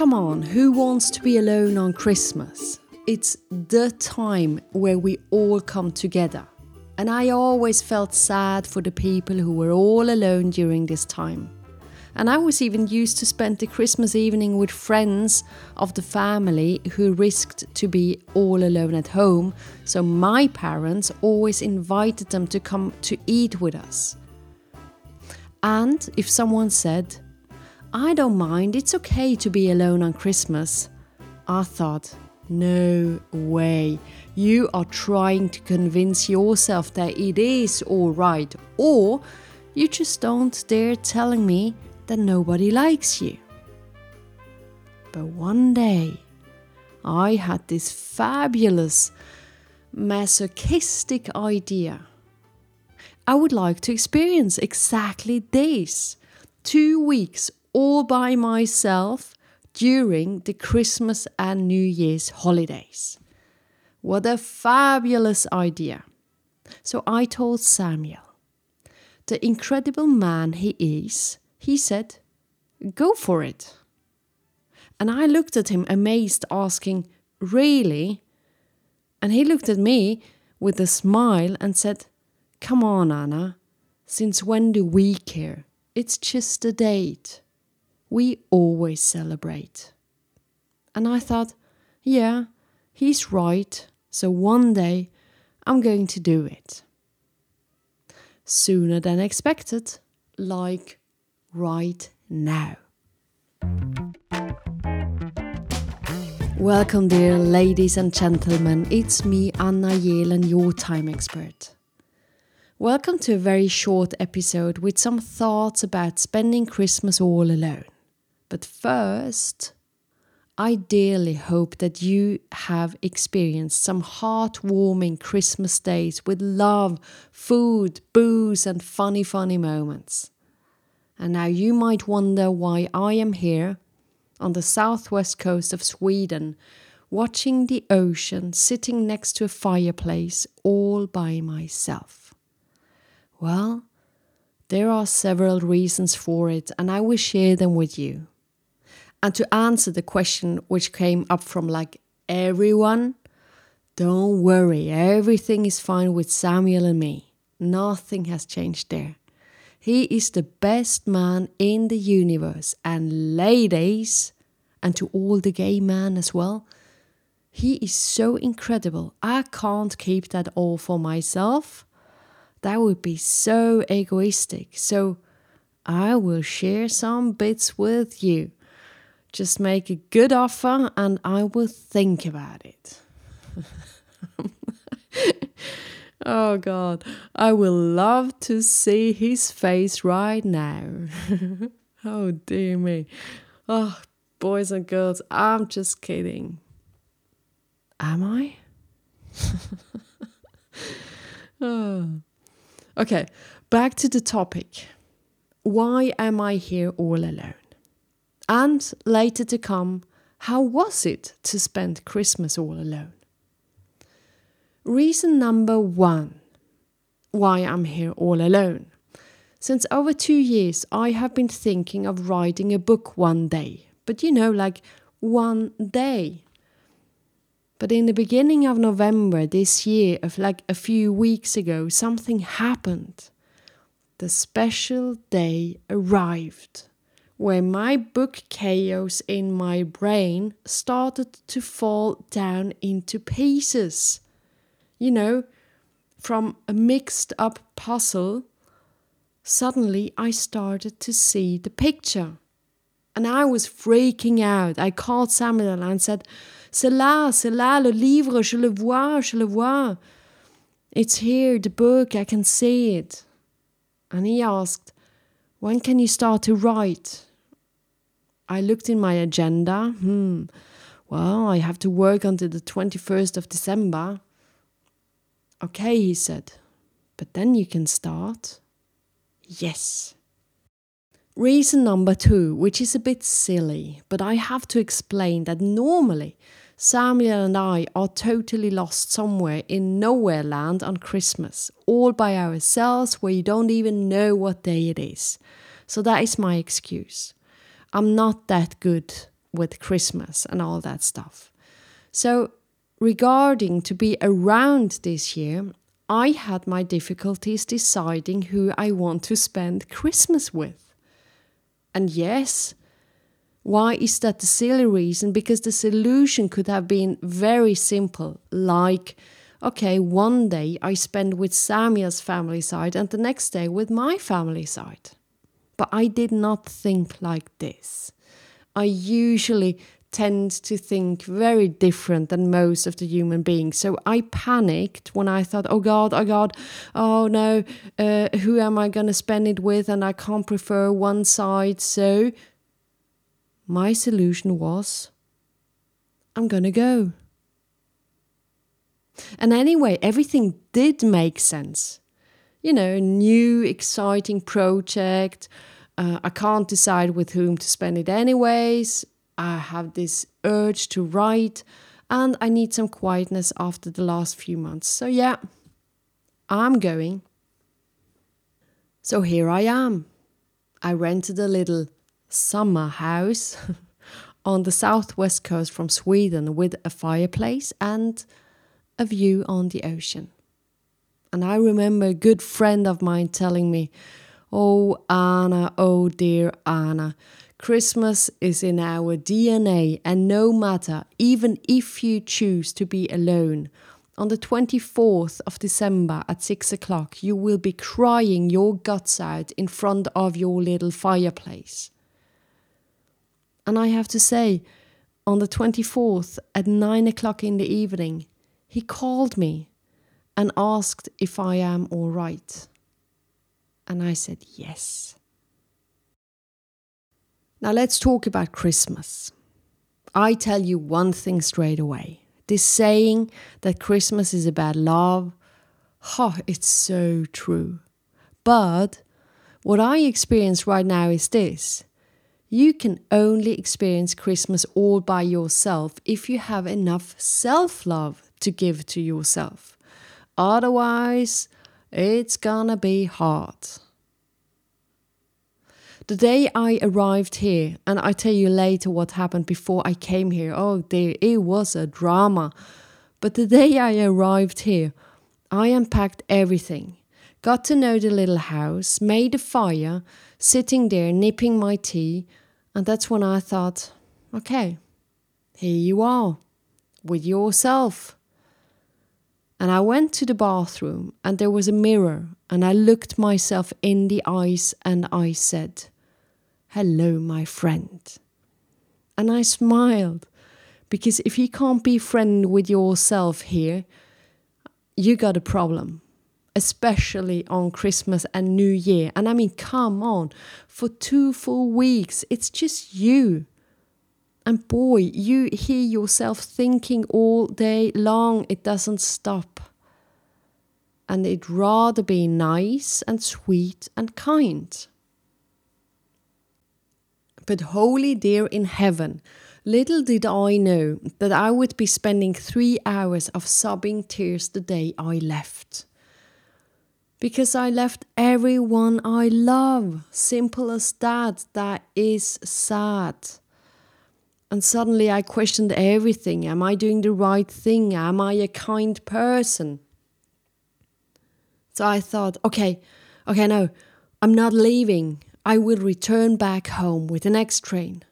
Come on, who wants to be alone on Christmas? It's the time where we all come together. And I always felt sad for the people who were all alone during this time. And I was even used to spend the Christmas evening with friends of the family who risked to be all alone at home, so my parents always invited them to come to eat with us. And if someone said, I don't mind, it's okay to be alone on Christmas. I thought, no way. You are trying to convince yourself that it is alright, or you just don't dare telling me that nobody likes you. But one day, I had this fabulous masochistic idea. I would like to experience exactly this two weeks all by myself during the Christmas and New Year's holidays. What a fabulous idea! So I told Samuel, the incredible man he is, he said, Go for it. And I looked at him amazed, asking, Really? And he looked at me with a smile and said, Come on, Anna. Since when do we care? It's just a date we always celebrate. And I thought, yeah, he's right, so one day I'm going to do it. Sooner than expected, like right now. Welcome, dear ladies and gentlemen. It's me, Anna Yelen, your time expert. Welcome to a very short episode with some thoughts about spending Christmas all alone. But first, I dearly hope that you have experienced some heartwarming Christmas days with love, food, booze, and funny, funny moments. And now you might wonder why I am here on the southwest coast of Sweden, watching the ocean, sitting next to a fireplace all by myself. Well, there are several reasons for it, and I will share them with you. And to answer the question which came up from like everyone, don't worry, everything is fine with Samuel and me. Nothing has changed there. He is the best man in the universe, and ladies, and to all the gay men as well, he is so incredible. I can't keep that all for myself. That would be so egoistic. So I will share some bits with you. Just make a good offer and I will think about it. oh God, I will love to see his face right now. oh dear me. Oh, boys and girls, I'm just kidding. Am I? oh. Okay, back to the topic. Why am I here all alone? And later to come, how was it to spend Christmas all alone? Reason number one why I'm here all alone. Since over two years, I have been thinking of writing a book one day. But you know, like one day. But in the beginning of November this year, of like a few weeks ago, something happened. The special day arrived where my book chaos in my brain started to fall down into pieces. You know, from a mixed up puzzle, suddenly I started to see the picture. And I was freaking out. I called Samuel and said, C'est là, c'est là, le livre, je le vois, je le vois. It's here, the book, I can see it. And he asked, When can you start to write? I looked in my agenda. Hmm. Well, I have to work until the 21st of December. Okay, he said. But then you can start. Yes. Reason number two, which is a bit silly, but I have to explain that normally Samuel and I are totally lost somewhere in nowhere land on Christmas, all by ourselves, where you don't even know what day it is. So that is my excuse. I'm not that good with Christmas and all that stuff. So, regarding to be around this year, I had my difficulties deciding who I want to spend Christmas with. And yes, why is that the silly reason? Because the solution could have been very simple, like, okay, one day I spend with Samuel's family side and the next day with my family side. But I did not think like this. I usually tend to think very different than most of the human beings. So I panicked when I thought, oh God, oh God, oh no, uh, who am I going to spend it with? And I can't prefer one side. So my solution was, I'm going to go. And anyway, everything did make sense. You know, new, exciting project. Uh, I can't decide with whom to spend it, anyways. I have this urge to write and I need some quietness after the last few months. So, yeah, I'm going. So, here I am. I rented a little summer house on the southwest coast from Sweden with a fireplace and a view on the ocean. And I remember a good friend of mine telling me, Oh, Anna, oh dear Anna, Christmas is in our DNA, and no matter, even if you choose to be alone, on the 24th of December at 6 o'clock, you will be crying your guts out in front of your little fireplace. And I have to say, on the 24th at 9 o'clock in the evening, he called me and asked if I am all right. And I said yes. Now let's talk about Christmas. I tell you one thing straight away. This saying that Christmas is about love, oh, it's so true. But what I experience right now is this. You can only experience Christmas all by yourself if you have enough self love to give to yourself. Otherwise, it's gonna be hard. The day I arrived here, and I tell you later what happened before I came here, oh dear, it was a drama. But the day I arrived here, I unpacked everything, got to know the little house, made a fire, sitting there nipping my tea, and that's when I thought, okay, here you are, with yourself. And I went to the bathroom, and there was a mirror, and I looked myself in the eyes, and I said, Hello, my friend. And I smiled because if you can't be friend with yourself here, you got a problem, especially on Christmas and New Year. And I mean, come on, for two full weeks, it's just you. And boy, you hear yourself thinking all day long, it doesn't stop. And it'd rather be nice and sweet and kind. But holy dear in heaven, little did I know that I would be spending three hours of sobbing tears the day I left. Because I left everyone I love. Simple as that. That is sad. And suddenly I questioned everything. Am I doing the right thing? Am I a kind person? So I thought, okay, okay, no, I'm not leaving. I will return back home with the next train.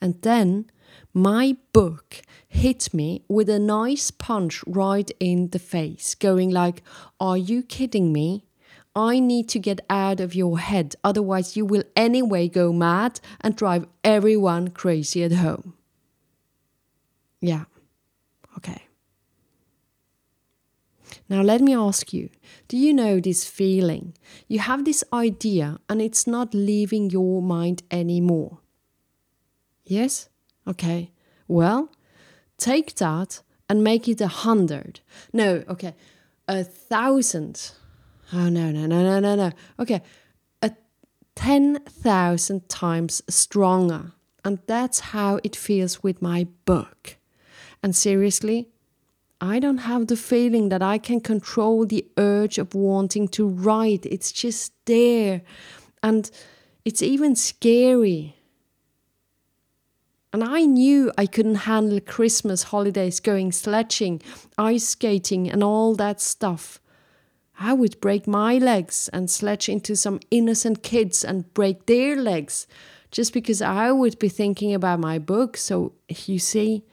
And then my book hit me with a nice punch right in the face, going like, Are you kidding me? I need to get out of your head, otherwise, you will anyway go mad and drive everyone crazy at home. Yeah, okay. Now, let me ask you do you know this feeling? You have this idea and it's not leaving your mind anymore. Yes? Okay. Well, take that and make it a hundred. No, okay, a thousand. Oh, no, no, no, no, no, no. Okay, a 10,000 times stronger. And that's how it feels with my book. And seriously, I don't have the feeling that I can control the urge of wanting to write. It's just there. And it's even scary. And I knew I couldn't handle Christmas holidays going sledging, ice skating, and all that stuff. I would break my legs and sledge into some innocent kids and break their legs just because I would be thinking about my book. So, you see,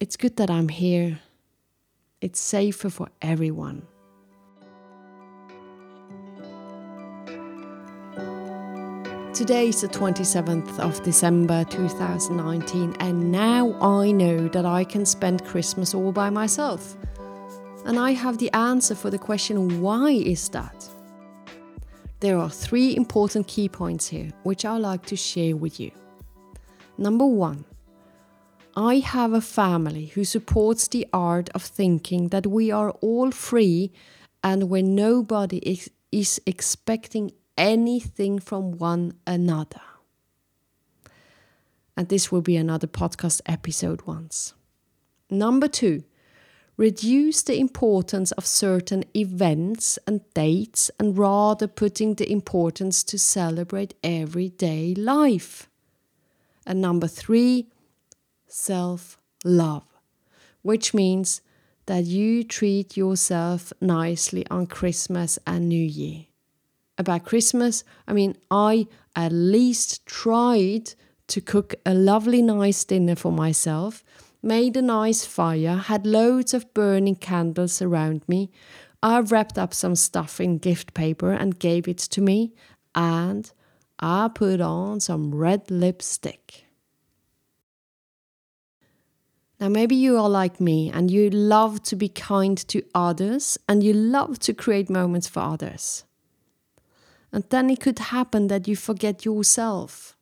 it's good that I'm here. It's safer for everyone. Today is the 27th of December 2019, and now I know that I can spend Christmas all by myself. And I have the answer for the question why is that? There are three important key points here, which I like to share with you. Number one, I have a family who supports the art of thinking that we are all free and where nobody is, is expecting anything from one another. And this will be another podcast episode once. Number two, reduce the importance of certain events and dates and rather putting the importance to celebrate everyday life. And number three, self love, which means that you treat yourself nicely on Christmas and New Year about Christmas. I mean, I at least tried to cook a lovely, nice dinner for myself, made a nice fire, had loads of burning candles around me. I wrapped up some stuff in gift paper and gave it to me, and I put on some red lipstick. Now, maybe you are like me and you love to be kind to others and you love to create moments for others. And then it could happen that you forget yourself.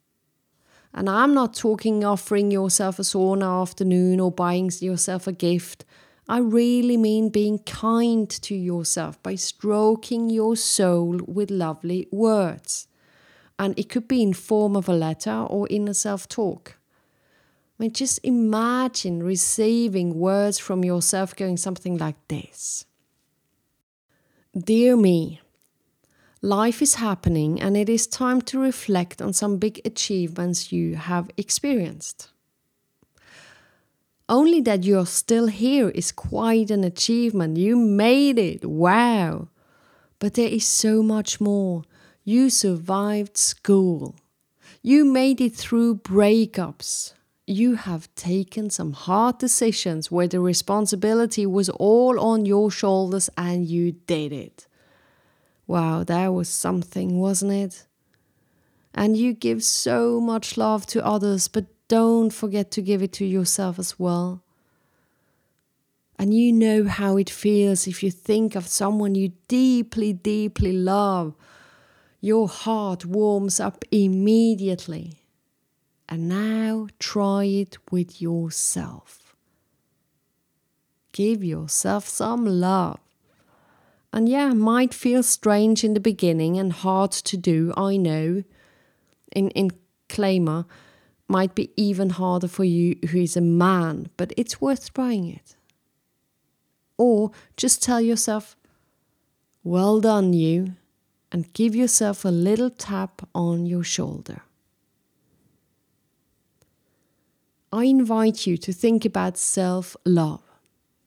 And I'm not talking offering yourself a sauna afternoon or buying yourself a gift. I really mean being kind to yourself by stroking your soul with lovely words. And it could be in form of a letter or in a self-talk. I mean, just imagine receiving words from yourself going something like this. Dear me, Life is happening, and it is time to reflect on some big achievements you have experienced. Only that you're still here is quite an achievement. You made it. Wow. But there is so much more. You survived school. You made it through breakups. You have taken some hard decisions where the responsibility was all on your shoulders and you did it. Wow, that was something, wasn't it? And you give so much love to others, but don't forget to give it to yourself as well. And you know how it feels if you think of someone you deeply, deeply love. Your heart warms up immediately. And now try it with yourself. Give yourself some love. And yeah, might feel strange in the beginning and hard to do, I know. In in Claimer might be even harder for you who is a man, but it's worth trying it. Or just tell yourself, well done, you, and give yourself a little tap on your shoulder. I invite you to think about self love.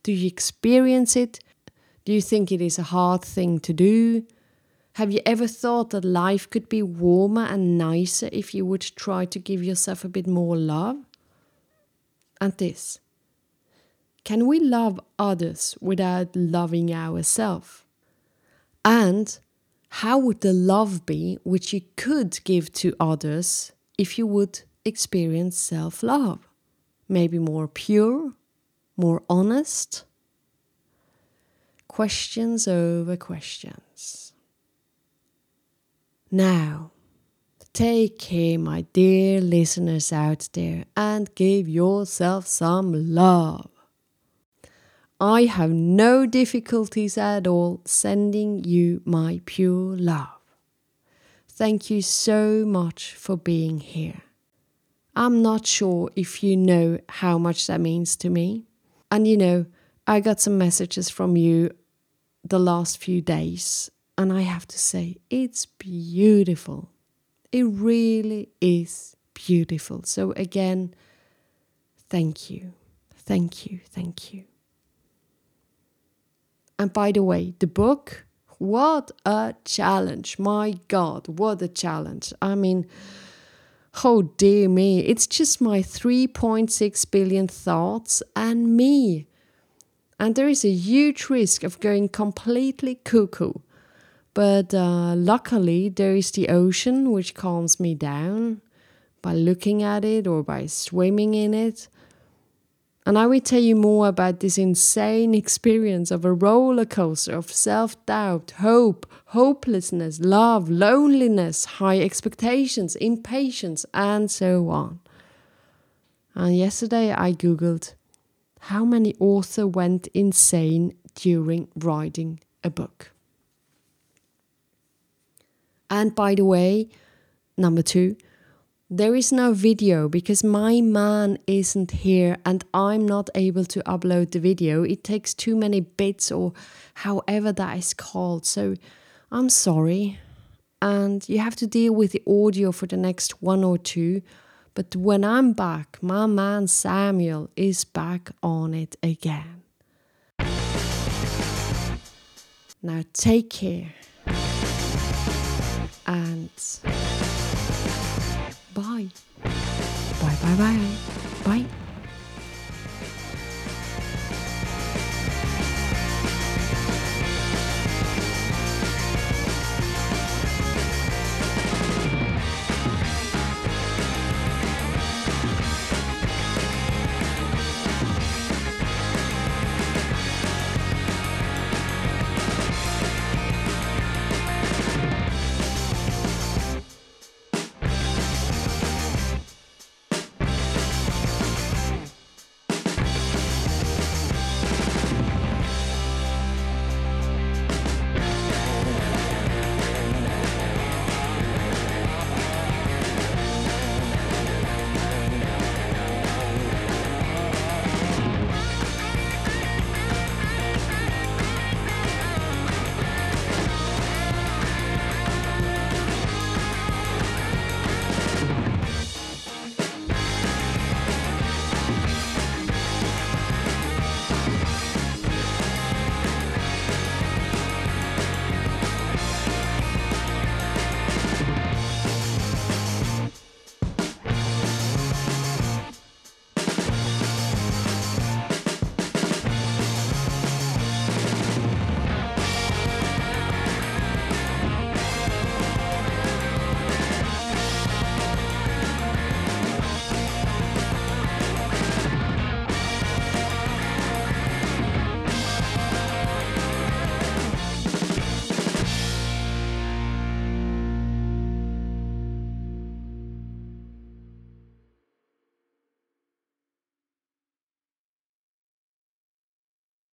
Do you experience it? Do you think it is a hard thing to do? Have you ever thought that life could be warmer and nicer if you would try to give yourself a bit more love? And this can we love others without loving ourselves? And how would the love be which you could give to others if you would experience self love? Maybe more pure, more honest? Questions over questions. Now, take care, my dear listeners out there, and give yourself some love. I have no difficulties at all sending you my pure love. Thank you so much for being here. I'm not sure if you know how much that means to me. And you know, I got some messages from you the last few days, and I have to say, it's beautiful. It really is beautiful. So, again, thank you. Thank you. Thank you. And by the way, the book, what a challenge. My God, what a challenge. I mean, oh dear me, it's just my 3.6 billion thoughts and me. And there is a huge risk of going completely cuckoo. But uh, luckily, there is the ocean, which calms me down by looking at it or by swimming in it. And I will tell you more about this insane experience of a roller coaster of self doubt, hope, hopelessness, love, loneliness, high expectations, impatience, and so on. And yesterday I googled how many authors went insane during writing a book. And by the way, number two, there is no video because my man isn't here and I'm not able to upload the video. It takes too many bits or however that is called. So I'm sorry. And you have to deal with the audio for the next one or two. But when I'm back, my man Samuel is back on it again. Now take care. And Bye. Bye, bye, bye. Bye.